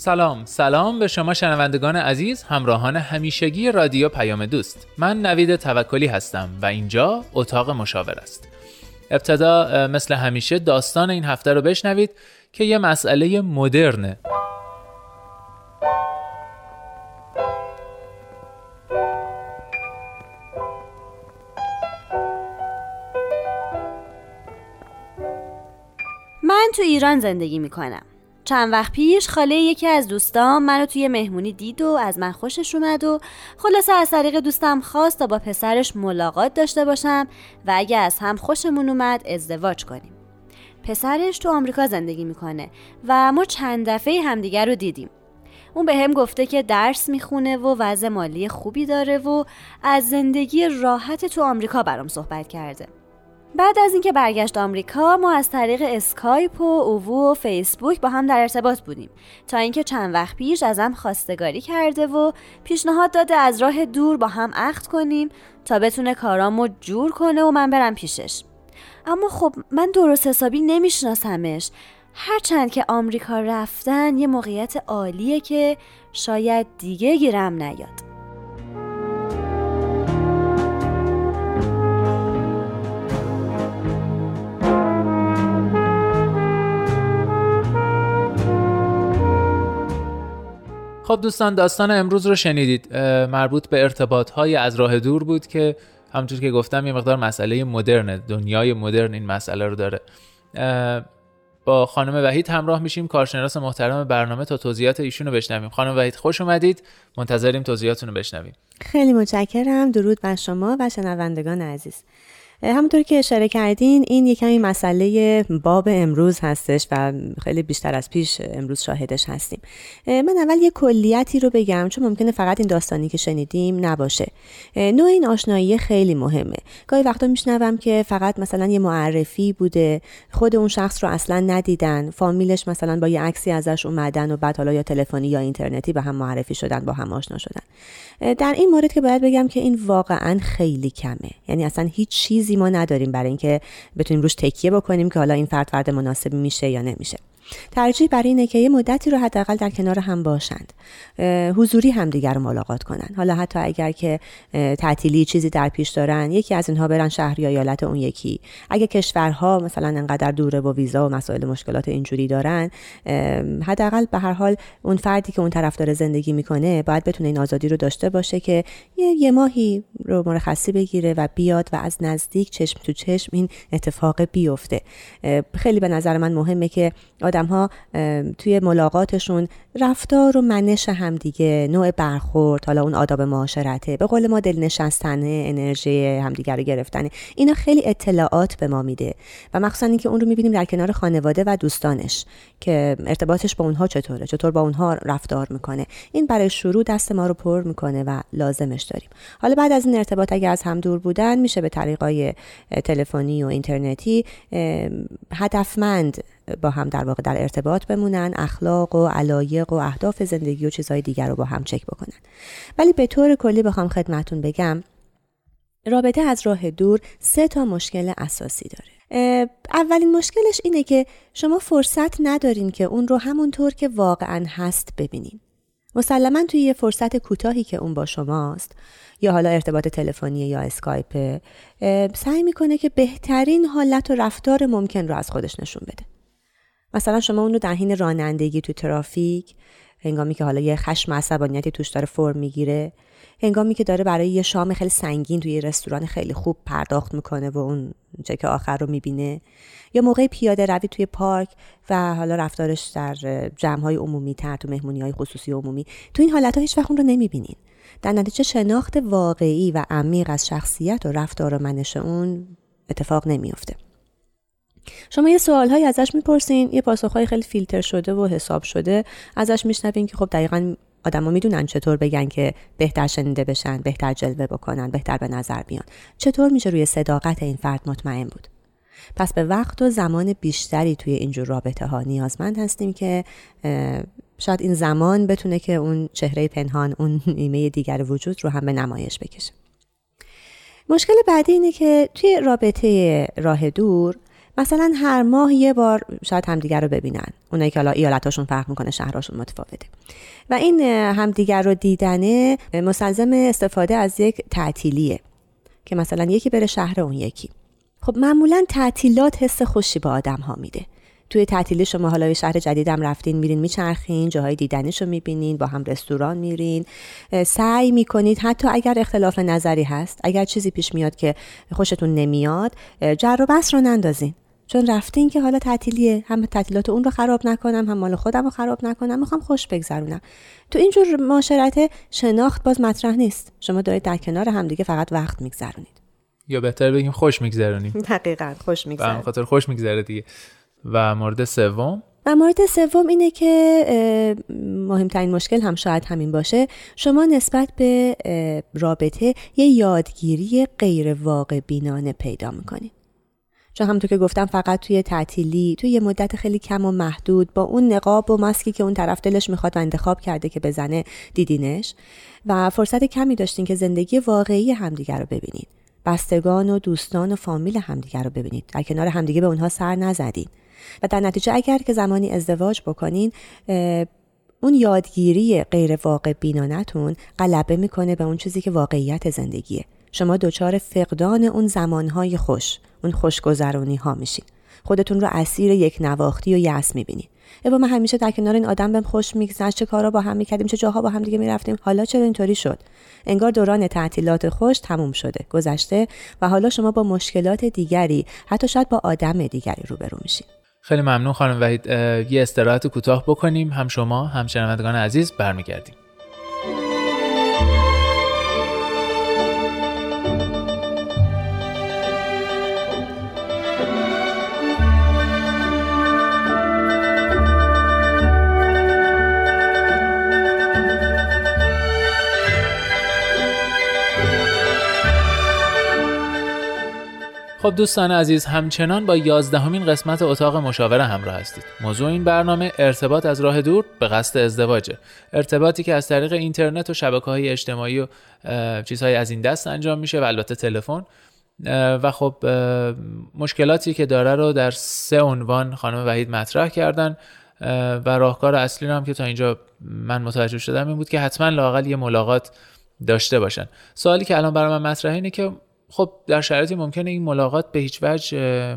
سلام سلام به شما شنوندگان عزیز همراهان همیشگی رادیو پیام دوست. من نوید توکلی هستم و اینجا اتاق مشاور است. ابتدا مثل همیشه داستان این هفته رو بشنوید که یه مسئله مدرنه. من تو ایران زندگی می‌کنم. چند وقت پیش خاله یکی از دوستام منو توی مهمونی دید و از من خوشش اومد و خلاصه از طریق دوستم خواست تا با پسرش ملاقات داشته باشم و اگه از هم خوشمون اومد ازدواج کنیم. پسرش تو آمریکا زندگی می‌کنه و ما چند دفعه همدیگر رو دیدیم. اون به هم گفته که درس می‌خونه و وضع مالی خوبی داره و از زندگی راحت تو آمریکا برام صحبت کرده. بعد از اینکه برگشت آمریکا ما از طریق اسکایپ و اوو و فیسبوک با هم در ارتباط بودیم تا اینکه چند وقت پیش ازم خواستگاری کرده و پیشنهاد داده از راه دور با هم عقد کنیم تا بتونه کارامو جور کنه و من برم پیشش. اما خب من درست حسابی نمیشناسمش. هرچند که آمریکا رفتن یه موقعیت عالیه که شاید دیگه گیرم نیاد. خب دوستان داستان امروز رو شنیدید. مربوط به ارتباط های از راه دور بود که همونطور که گفتم یه مقدار مسئله مدرنه دنیای مدرن این مسئله رو داره. با خانم وحید همراه میشیم. کارشناس محترم برنامه تا توضیحات ایشون رو بشنویم. خانم وحید خوش اومدید. منتظریم توضیحاتون رو بشنویم. خیلی متشکرم. درود بر شما و شنوندگان عزیز. همونطور که اشاره کردین این یک کمی مسئله باب امروز هستش و خیلی بیشتر از پیش امروز شاهدش هستیم. من اول یه کلیتی رو بگم چون ممکنه فقط این داستانی که شنیدیم نباشه. نوع این آشنایی خیلی مهمه. گاهی وقتا میشنوم که فقط مثلا یه معرفی بوده خود اون شخص رو اصلا ندیدن فامیلش مثلا با یه عکسی ازش اومدن و بعد حالا یا تلفنی یا اینترنتی به هم معرفی شدن با هم آشنا شدن. در این مورد که باید بگم که این واقعا خیلی کمه. یعنی اصلا هیچ چیزی ما نداریم برای اینکه بتونیم روش تکیه بکنیم که حالا این فرد فرد مناسبی میشه یا نمیشه. ترجیح برای اینه که یه مدتی رو حداقل در کنار هم باشند. حضوری همدیگر رو ملاقات کنن. حالا حتی اگر که تعطیلی چیزی در پیش دارن یکی از اینها برن شهر یا ایالت اون یکی. اگه کشورها مثلا انقدر دوره و ویزا و مسائل مشکلات اینجوری دارن حداقل به هر حال اون فردی که اون طرف داره زندگی می‌کنه باید بتونه این آزادی رو داشته باشه که یه, یه ماهی رو مرخصی بگیره و بیاد و از نزدیک چشم تو چشم این اتفاق بیفته. خیلی به نظر من مهمه که آدم ها توی ملاقاتشون رفتار و منش همدیگه نوع برخورد حالا اون آداب معاشرته به قول ما دل نشستنه انرژی همدیگه رو گرفتنه. اینا خیلی اطلاعات به ما میده و مخصوصا اینکه اون رو می‌بینیم در کنار خانواده و دوستانش که ارتباطش با اونها چطوره چطور با اونها رفتار می‌کنه. این برای شروع دست ما رو پر می‌کنه و لازمش داریم. حالا بعد از این ارتباط اگه از هم دور بودن میشه به طریقای تلفنی و اینترنتی هدفمند با هم در واقع در ارتباط بمونن اخلاق و علایق و اهداف زندگی و چیزهای دیگر رو با هم چک بکنن. ولی به طور کلی بخوام خدمتون بگم رابطه از راه دور سه تا مشکل اساسی داره. اولین مشکلش اینه که شما فرصت ندارین که اون رو همونطور که واقعا هست ببینین. مسلما توی یه فرصت کوتاهی که اون با شماست یا حالا ارتباط تلفنی یا اسکایپ سعی می‌کنه که بهترین حالت و رفتار ممکن رو از خودش نشون بده. مثلا شما اون رو در حین رانندگی تو ترافیک هنگامی که حالا یه خشم عصبانیتی توش داره فرم می‌گیره هنگامی که داره برای یه شام خیلی سنگین توی رستوران خیلی خوب پرداخت می‌کنه و اون چک آخر رو می‌بینه. یا موقع پیاده روی توی پارک و حالا رفتارش در جمع های عمومی تر تو مهمونی های خصوصی عمومی. تو این حالت ها هیچ وقت اون رو نمی‌بینین. در نتیجه شناخت واقعی و عمیق از شخصیت و رفتار و منش اون اتفاق نمیافته. شما یه سوالهایی ازش می‌پرسین یه پاسخهای خیلی فیلتر شده و حساب شده ازش میشنوین که خب دقیقا آدما می‌دونن چطور بگن که بهتر شنیده بشن بهتر جلوه بکنن بهتر به نظر بیان. چطور میشه روی صداقت این فرد مطمئن بود؟ پس به وقت و زمان بیشتری توی اینجور رابطه ها نیازمند هستیم که شاید این زمان بتونه که اون چهره پنهان اون نیمه دیگر وجود رو هم به نمایش بکشه. مشکل بعدی اینه که توی رابطه راه دور مثلا هر ماه یه بار شاید همدیگر رو ببینن. اونایی که حالا ایالتاشون فرق می‌کنه شهراشون متفاوته. و این همدیگر رو دیدنه مستلزم استفاده از یک تعطیلیه که مثلا یکی بره شهر اون یکی. خب معمولا تعطیلات حس خوشی به آدم ها میده. توی تعطیلی شما حالا یه شهر جدیدم رفتین میرین میچرخین جاهای دیدنیش رو می‌بینین با هم رستوران میرین. سعی می‌کنید حتی اگر اختلاف نظری هست اگر چیزی پیش میاد که خوشتون نمیاد جر و بس رو نندازین. چون رفتین که حالا تعطیلیه هم تعطیلات اون رو خراب نکنم هم مال خودم رو خراب نکنم می‌خوام خوش بگذرونم. تو اینجور معاشرت شناخت باز مطرح نیست. شما دارید در کنار همدیگه فقط وقت میگذرونید. یا بهتر بگیم خوش میگذرونیم دقیقا خوش میگذرونیم خاطر خوش میگذره دیگه. و مورد سوم؟ و مورد سوم اینه که مهمترین مشکل هم شاید همین باشه. شما نسبت به رابطه یه یادگیری غیر واقع بینانه پیدا می‌کنید چون همونطور که گفتم فقط توی تعطیلی توی یه مدت خیلی کم و محدود با اون نقاب و ماسکی که اون طرف دلش می‌خواد و انتخاب کرده که بزنه دیدینش. و فرصت کمی داشتین که زندگی واقعی همدیگر رو ببینید بستگان و دوستان و فامیل همدیگر رو ببینید. در کنار همدیگه به اونها سر نزدید و در نتیجه اگر که زمانی ازدواج بکنین اون یادگیری غیر واقع بینانتون غلبه می‌کنه به اون چیزی که واقعیت زندگیه. شما دچار فقدان اون زمانهای خوش اون خوشگذرانی ها میشین. خودتون رو اسیر یک نواختی و یأس می‌بینید و من همیشه در کنار این آدم بهم خوش میگذشت چه کارا با هم می‌کردیم چه جاها با هم دیگه می‌رفتیم. حالا چرا اینطوری شد؟ انگار دوران تعطیلات خوش تموم شده گذشته و حالا شما با مشکلات دیگری حتی شاید با آدم دیگری روبرو میشین. خیلی ممنون خانم وحید. یه استراحت کوتاه بکنیم. هم شما هم شنوندگان عزیز برمیگردیم. خب دوستان عزیز همچنان با یازدهمین قسمت اتاق مشاوره همراه هستید. موضوع این برنامه ارتباط از راه دور به قصد ازدواجه. ارتباطی که از طریق اینترنت و شبکه های اجتماعی و چیزهای از این دست انجام میشه و البته تلفن. و خب مشکلاتی که داره رو در سه عنوان خانم وحید مطرح کردن. و راهکار اصلی هم که تا اینجا من متوجه شدم این بود که حتما لاقل یه ملاقات داشته باشن. سوالی که الان برای من مطرحه اینه که خب در شرایطی ممکنه این ملاقات به هیچ وجه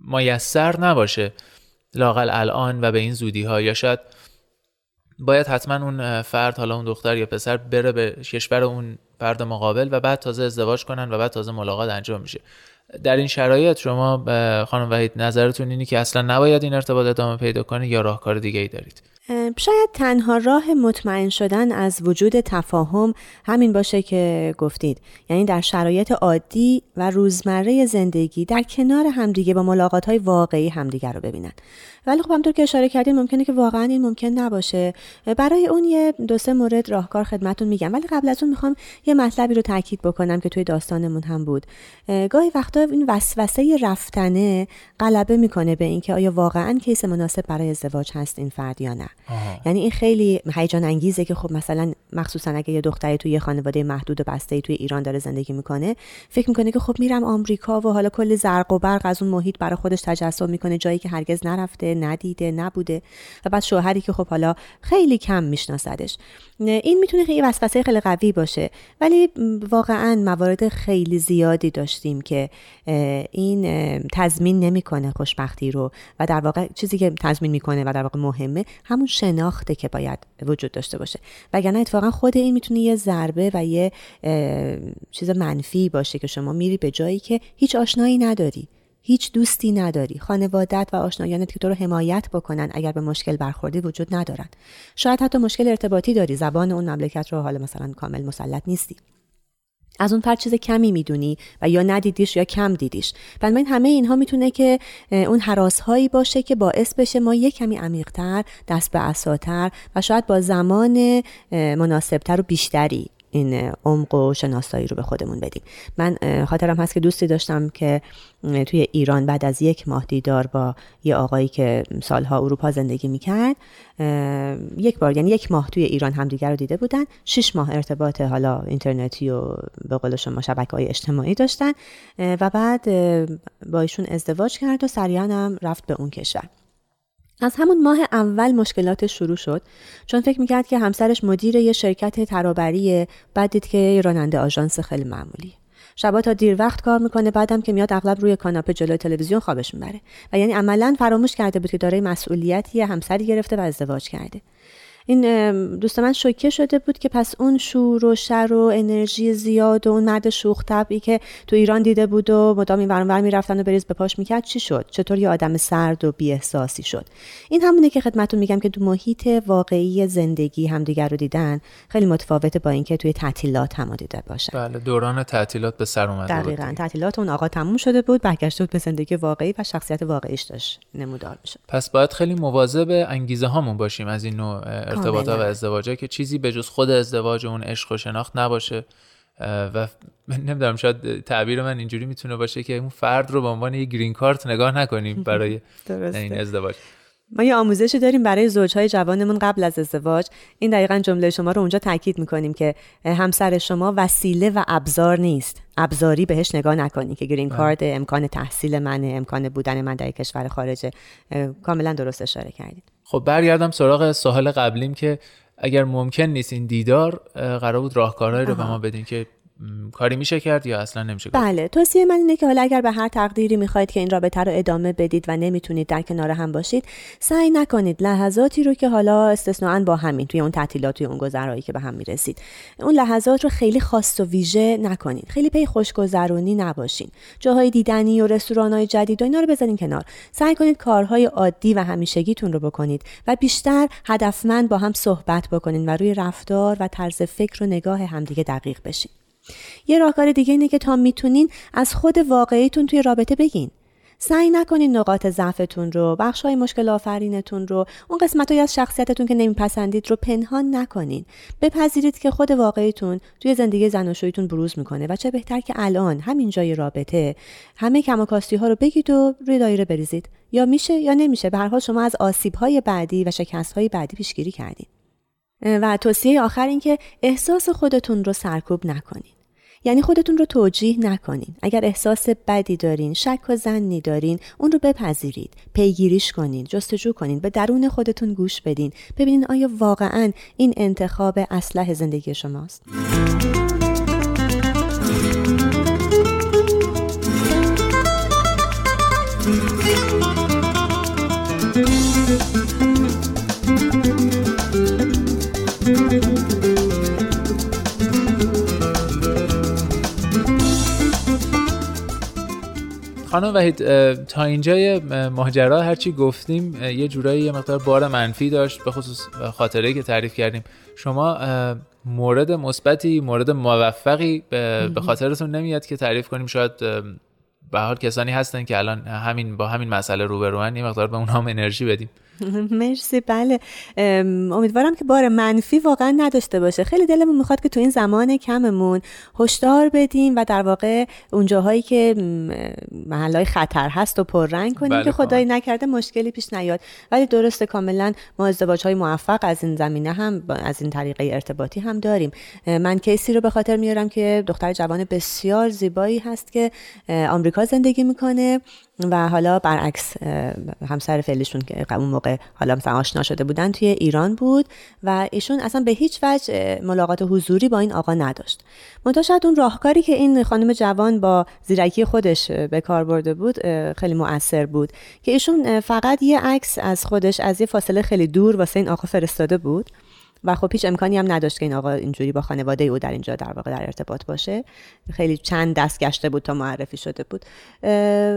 میسر نباشه لاقل الان و به این زودی ها یا شاید باید حتما اون فرد حالا اون دختر یا پسر بره به کشور اون فرد مقابل و بعد تازه ازدواج کنن و بعد تازه ملاقات انجام میشه. در این شرایط شما خانم وحید نظرتون اینی که اصلا نباید این ارتباط ادامه پیدا کنه یا راهکار دیگه ای دارید؟ شاید تنها راه مطمئن شدن از وجود تفاهم همین باشه که گفتید. یعنی در شرایط عادی و روزمره زندگی در کنار همدیگه با ملاقات های واقعی همدیگه رو ببینن. ولی خب همطور که اشاره کردیم ممکنه که واقعا این ممکن نباشه. برای اون یه دو سه مورد راهکار خدمتون میگم. ولی قبل از اون می‌خوام یه مطلبی رو تاکید بکنم که توی داستانمون هم بود. گاهی وقتا این وسوسه رفتنه غلبه می‌کنه به اینکه آیا واقعا کیس مناسب برای ازدواج هست این فرد یا نه. یعنی این خیلی هیجان انگیزه که خب مثلا مخصوصا اگه یه دختری توی یه خانواده محدود و بسته توی ایران داره زندگی می‌کنه فکر می‌کنه که خب میرم آمریکا و حالا کل زرق و برق از اون محیط برای خودش تجسم می‌کنه جایی که هرگز نرفته ندیده نبوده و بعد شوهری که خب حالا خیلی کم میشناسدش. این می‌تونه خیلی وسوسه خیلی قوی باشه ولی واقعا موارد خیلی زیادی داشتیم که این تضمین نمی‌کنه خوشبختی رو و در واقع چیزی که تضمین می‌کنه و در واقع مهمه همون شناخته که باید وجود داشته باشه. وگرنه اتفاقا خود این می‌تونه یه ضربه و یه چیز منفی باشه که شما میری به جایی که هیچ آشنایی نداری هیچ دوستی نداری. خانوادت و آشنایانت که تو رو حمایت بکنن اگر به مشکل برخوردی وجود ندارن. شاید حتی مشکل ارتباطی داری. زبان اون مملکت رو حالا مثلا کامل مسلط نیستی. از اون فرد چیز کمی می‌دونی و یا ندیدیش یا کم دیدیش. بنابراین همه اینها می‌تونه که اون حراس هایی باشه که باعث بشه ما یک کمی عمیقتر دست به اساتر و شاید با زمان مناسبتر و بیشتری این عمق و شناسایی رو به خودمون بدیم. من خاطرم هست که دوستی داشتم که توی ایران بعد از یک ماه دیدار با یه آقایی که سالها اروپا زندگی می‌کرد یک بار یعنی یک ماه توی ایران همدیگر رو دیده بودن. شش ماه ارتباط حالا اینترنتی و به قول شما شبکه های اجتماعی داشتن و بعد با ایشون ازدواج کرد و سریعا هم رفت به اون کشور. از همون ماه اول مشکلات شروع شد چون فکر می‌کرد که همسرش مدیر یه شرکت ترابریه بعد دید که راننده آژانس خیلی معمولی. شبا تا دیر وقت کار می‌کنه بعدم که میاد اغلب روی کاناپه جلوی تلویزیون خوابش می‌بره. و یعنی عملا فراموش کرده بود که دارای مسئولیتی همسری گرفته و ازدواج کرده. این دوست من شوکه شده بود که پس اون شور و شر و انرژی زیاد و اون مرد شوخ طبعی که تو ایران دیده بود و مدام این ور می‌رفتن و بریز به پاش می‌کرد چی شد؟ چطور یه آدم سرد و بیاحساسی شد؟ این همونه که خدمتتون میگم که تو محیط واقعی زندگی همدیگر رو دیدن خیلی متفاوته با اینکه توی تعطیلات هم دیده باشه. بله دوران تعطیلات به سر اومده دقیقاً تعطیلات اون آقا تموم شده بود برگشته بود به زندگی واقعی و شخصیت واقعیش داشت نمودار می‌شد. پس باید خیلی مواظب انگیزه هامون باشیم از این نوع ارتباط و ازدواج که چیزی به جز خود ازدواج اون عشق و شناخت نباشه. و نمی‌دونم شاید تعبیر من اینجوری می‌تونه باشه که اون فرد رو به عنوان یه گرین کارت نگاه نکنیم برای این ازدواج. ما یه آموزشی داریم برای زوجهای جوانمون قبل از ازدواج. این دقیقا جمله شما رو اونجا تاکید می‌کنیم که همسر شما وسیله و ابزار نیست. ابزاری بهش نگاه نکنی که گرین کارد امکان تحصیل منه امکان بودن من در کشور خارجه. کاملا درست اشاره کردید خب برگردم سراغ سوال قبلیم که اگر ممکن نیست این دیدار قرار بود راهکارهایی رو به ما بدین که کاری میشه کرد یا اصلا نمیشه کرد؟ بله توصیه من اینه که حالا اگر به هر تقدیری می‌خواید که این رابطه رو ادامه بدید و نمی‌تونید در کنار هم باشید سعی نکنید لحظاتی رو که حالا استثناا با همین توی اون تعطیلات توی اون گذرایی که به هم می‌رسید اون لحظات رو خیلی خاص و ویژه نکنید. خیلی پی خوشگذرونی نباشین. جاهای دیدنی و رستورانهای جدید و اینا رو بذارین کنار. سعی کنید کارهای عادی و همیشگیتون رو بکنید و بیشتر هدفمند با هم صحبت بکنید و روی رفتار و طرز فکر و نگاه همدیگه دقیق بشین. یه راهکار دیگه اینه که تا می‌تونین از خود واقعیتون توی رابطه بگین. سعی نکنین نقاط ضعفتون رو بخش های مشکل آفرینتون رو اون قسمت های از شخصیتتون که نمیپسندید رو پنهان نکنین. بپذیرید که خود واقعیتون توی زندگی زناشویتون بروز می‌کنه و چه بهتر که الان همین جای رابطه. همه کم ها رو بگید و روی دایره بریزید. یا میشه یا نمیشه. به هر حال شما از آسیب های بعدی و شکست های بعدی پیشگیری کردین. و توصیه آخر این که احساس خودتون رو سرکوب نکنین. یعنی خودتون رو توجیه نکنین. اگر احساس بدی دارین شک و زنی دارین اون رو بپذیرید. پیگیریش کنین جستجو کنین به درون خودتون گوش بدین. ببینین آیا واقعا این انتخاب اسلح زندگی شماست. خانم وحید تا اینجای ماجرا هرچی گفتیم یه جورایی یه مقدار بار منفی داشت به خصوص خاطره که تعریف کردیم. شما مورد مثبتی مورد موفقی به خاطرتون نمیاد که تعریف کنیم. شاید به حال کسانی هستن که الان همین با همین مسئله روبروان یه مقدار به اونها هم انرژی بدیم. مرسی بله. امیدوارم که بار منفی واقعا نداشته باشه. خیلی دلمون می‌خواد که تو این زمان کممون هشدار بدیم و در واقع اون جاهایی که محلهای خطر هست و پررنگ کنیم بله که خدایی نکرده مشکلی پیش نیاد. ولی درسته کاملا ما ازدواج های موفق از این زمینه هم از این طریقه ارتباطی هم داریم. من کیسی رو به خاطر میارم که دختر جوان بسیار زیبایی هست که آمریکا زندگی می‌کنه. و حالا برعکس همسر فعلیشون که اون موقع حالا مثلا آشنا شده بودن توی ایران بود و ایشون اصلا به هیچ وجه ملاقات حضوری با این آقا نداشت. منتها شاید اون راهکاری که این خانم جوان با زیرکی خودش به کار برده بود خیلی مؤثر بود که ایشون فقط یه عکس از خودش از یه فاصله خیلی دور واسه این آقا فرستاده بود. و خب هیچ امکانی هم نداشت که این آقا اینجوری با خانواده او در اینجا در واقع در ارتباط باشه. خیلی چند دست گشته بود تا معرفی شده بود.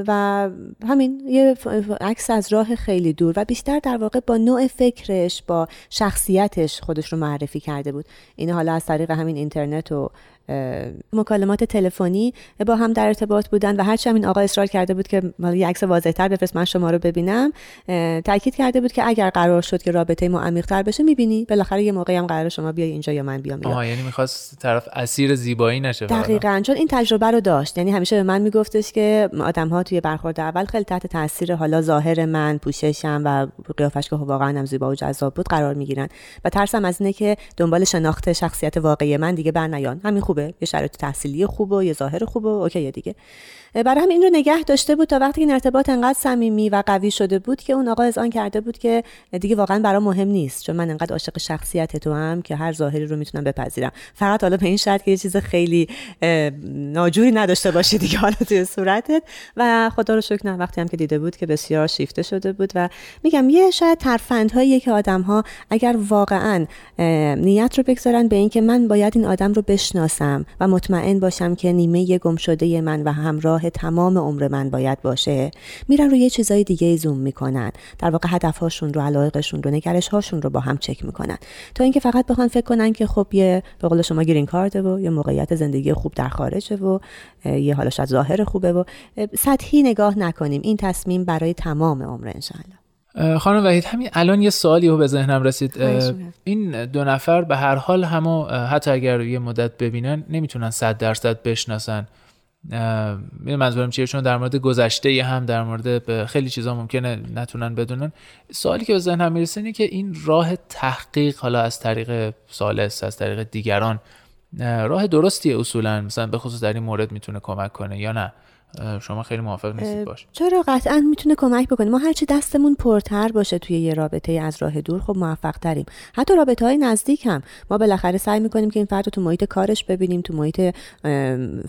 و همین یه عکس از راه خیلی دور و بیشتر در واقع با نوع فکرش با شخصیتش خودش رو معرفی کرده بود. این حالا از طریق همین اینترنت و مکالمات تلفنی با هم در ارتباط بودن و هرچی این آقا اصرار کرده بود که یه عکس واضحتر بفرست من شما رو ببینم. تاکید کرده بود که اگر قرار شد که رابطه ما عمیق‌تر بشه می‌بینی. بالاخره یه موقعی هم قرار شما بیای اینجا یا من بیام آها یعنی می‌خواست طرف اسیر زیبایی نشه دقیقاً چون این تجربه رو داشت. یعنی همیشه به من میگفتش که آدم ها توی برخورد اول خیلی تحت تاثیر حالا ظاهر من پوششم و قیافش که واقعا هم زیبا و جذاب بود قرار می‌گیرن. و ترسم از اینه که دنبال شناخت شخصیت واقعی من دیگه بر نیان همین خوبه یه شرایط تحصیلی خوبه یه ظاهر خوبه اوکی دیگه. برای همین رو نگه داشته بود تا وقتی این ارتباط انقدر صمیمی و قوی شده بود که اون آقا از آن کرده بود که دیگه واقعا برا مهم نیست چون من انقدر عاشق شخصیت تو هم که هر ظاهری رو می‌تونم بپذیرم. فقط حالا به این شرط که یه چیز خیلی ناجوری نداشته باشی دیگه حالا توی صورتت. و خدا رو شکر نه وقتی هم که دیده بود که بسیار شیفته شده بود. و میگم یه شاید ترفندهایی که آدم ها اگر واقعا نیت رو بگذارن به اینکه من باید این آدم رو بشناسم و مطمئن باشم که نیمه گم شده من و همراه تمام عمر من باید باشه میرن روی یه چیزای دیگه زوم می‌کنن. در واقع هدفهاشون رو علایقشون رو نگرش هاشون رو با هم چک می‌کنن. تا اینکه فقط بخوان فکر کنن که خب یه به قول شما گرین کارده و یه موقعیت زندگی خوب در خارجه و یه حالا شاید ظاهر خوبه و سطحی نگاه نکنیم. این تصمیم برای تمام عمر انشالله خانم وحید همین الان یه سوالی رو به ذهنم رسید. این دو نفر به هر حال همو حتی اگر یه مدت ببینن نمی‌تونن صد درصد بشناسن. منظورم چیه؟ چون در مورد گذشته هم در مورد خیلی چیزا ممکنه نتونن بدونن. سوالی که به ذهنم می‌رسه اینه که این راه تحقیق حالا از طریق سالس از طریق دیگران راه درستی اصولا. مثلا به خصوص در این مورد می‌تونه کمک کنه یا نه؟ شما خیلی موافق نیستید باش. چرا قطعا می‌تونه کمک بکنه؟ ما هرچی دستمون پرتر باشه توی یه رابطه از راه دور خب موفق تریم حتی رابطه های نزدیک هم. ما بالاخره سعی می‌کنیم که این فرد رو تو محیط کارش ببینیم تو محیط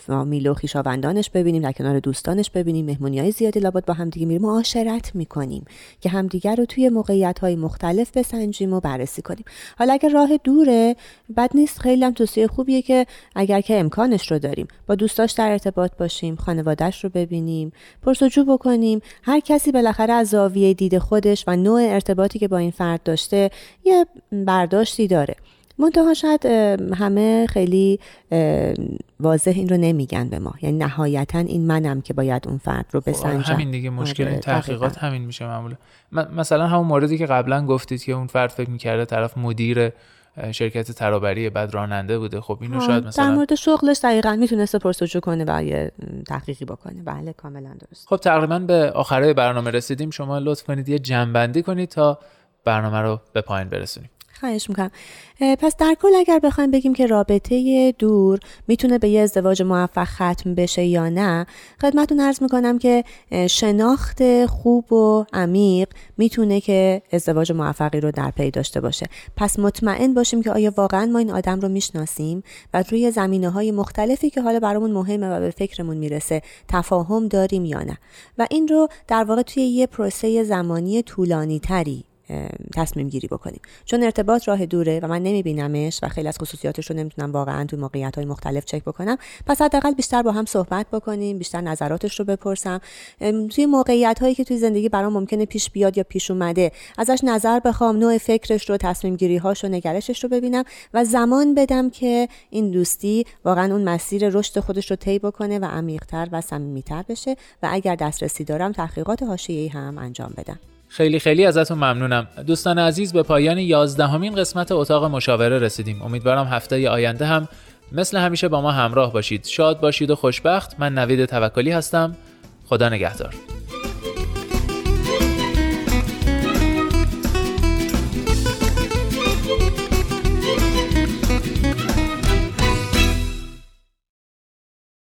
فامیل و خویشاوندانش ببینیم در کنار دوستانش ببینیم. مهمونی های زیادی لابد با هم دیگه میریم معاشرت می‌کنیم که همدیگر رو توی موقعیت های مختلف بسنجیم و بررسی کنیم. حالا اگر راه دوره بد نیست. خیلی هم توصیه خوبیه که اگر که امکانش رو داریم با دوستاش در ارتباط باشیم خانواده رو ببینیم. پرسجو بکنیم. هر کسی بالاخره از زاویه دید خودش و نوع ارتباطی که با این فرد داشته یه برداشتی داره. منتها شاید همه خیلی واضح این رو نمیگن به ما. یعنی نهایتا این منم که باید اون فرد رو خب، بسنجم. همین دیگه مشکل این آره، تحقیقات همین میشه معمولا. مثلا همون موردی که قبلا گفتید که اون فرد فکر می‌کرده طرف مدیر شرکت ترابری بعد راننده بوده. خب اینو شاید مثلا در مورد شغلش دقیقا می‌تونسته پرسجو کنه و یه تحقیقی بکنه. بله کاملا درست. خب تقریبا به آخره برنامه رسیدیم. شما لطف کنید یه جنبندی کنید تا برنامه رو به پایین برسونیم. خواهش می‌کنم. پس در کل اگر بخوایم بگیم که رابطه دور می‌تونه به یه ازدواج موفق ختم بشه یا نه خدمتون عرض می‌کنم که شناخت خوب و عمیق می‌تونه که ازدواج موفقی رو در پی داشته باشه. پس مطمئن باشیم که آیا واقعا ما این آدم رو می‌شناسیم و روی زمینه های مختلفی که حالا برامون مهمه و به فکرمون می‌رسه تفاهم داریم یا نه. و این رو در واقع توی یه پروسه زمانی طولانی تری تصمیم گیری بکنیم. چون ارتباط راه دوره و من نمیبینمش و خیلی از خصوصیاتش رو نمی‌تونم واقعا توی موقعیت های مختلف چک بکنم پس حداقل بیشتر با هم صحبت بکنیم بیشتر نظراتش رو بپرسم. توی موقعیت هایی که توی زندگی برام ممکنه پیش بیاد یا پیش اومده ازش نظر بخوام نوع فکرش رو تصمیم گیری هاش و نگرشش رو ببینم و زمان بدم که این دوستی واقعا اون مسیر رشد خودش رو طی بکنه و عمیقتر و صمیمیتر بشه و اگر دسترسی دارم تحقیقات حاشیه‌ای هم انجام بدم. خیلی خیلی ازتون ممنونم. دوستان عزیز به پایان یازدهمین قسمت اتاق مشاوره رسیدیم. امیدوارم هفته آینده هم مثل همیشه با ما همراه باشید. شاد باشید و خوشبخت. من نوید توکلی هستم. خدا نگهدار.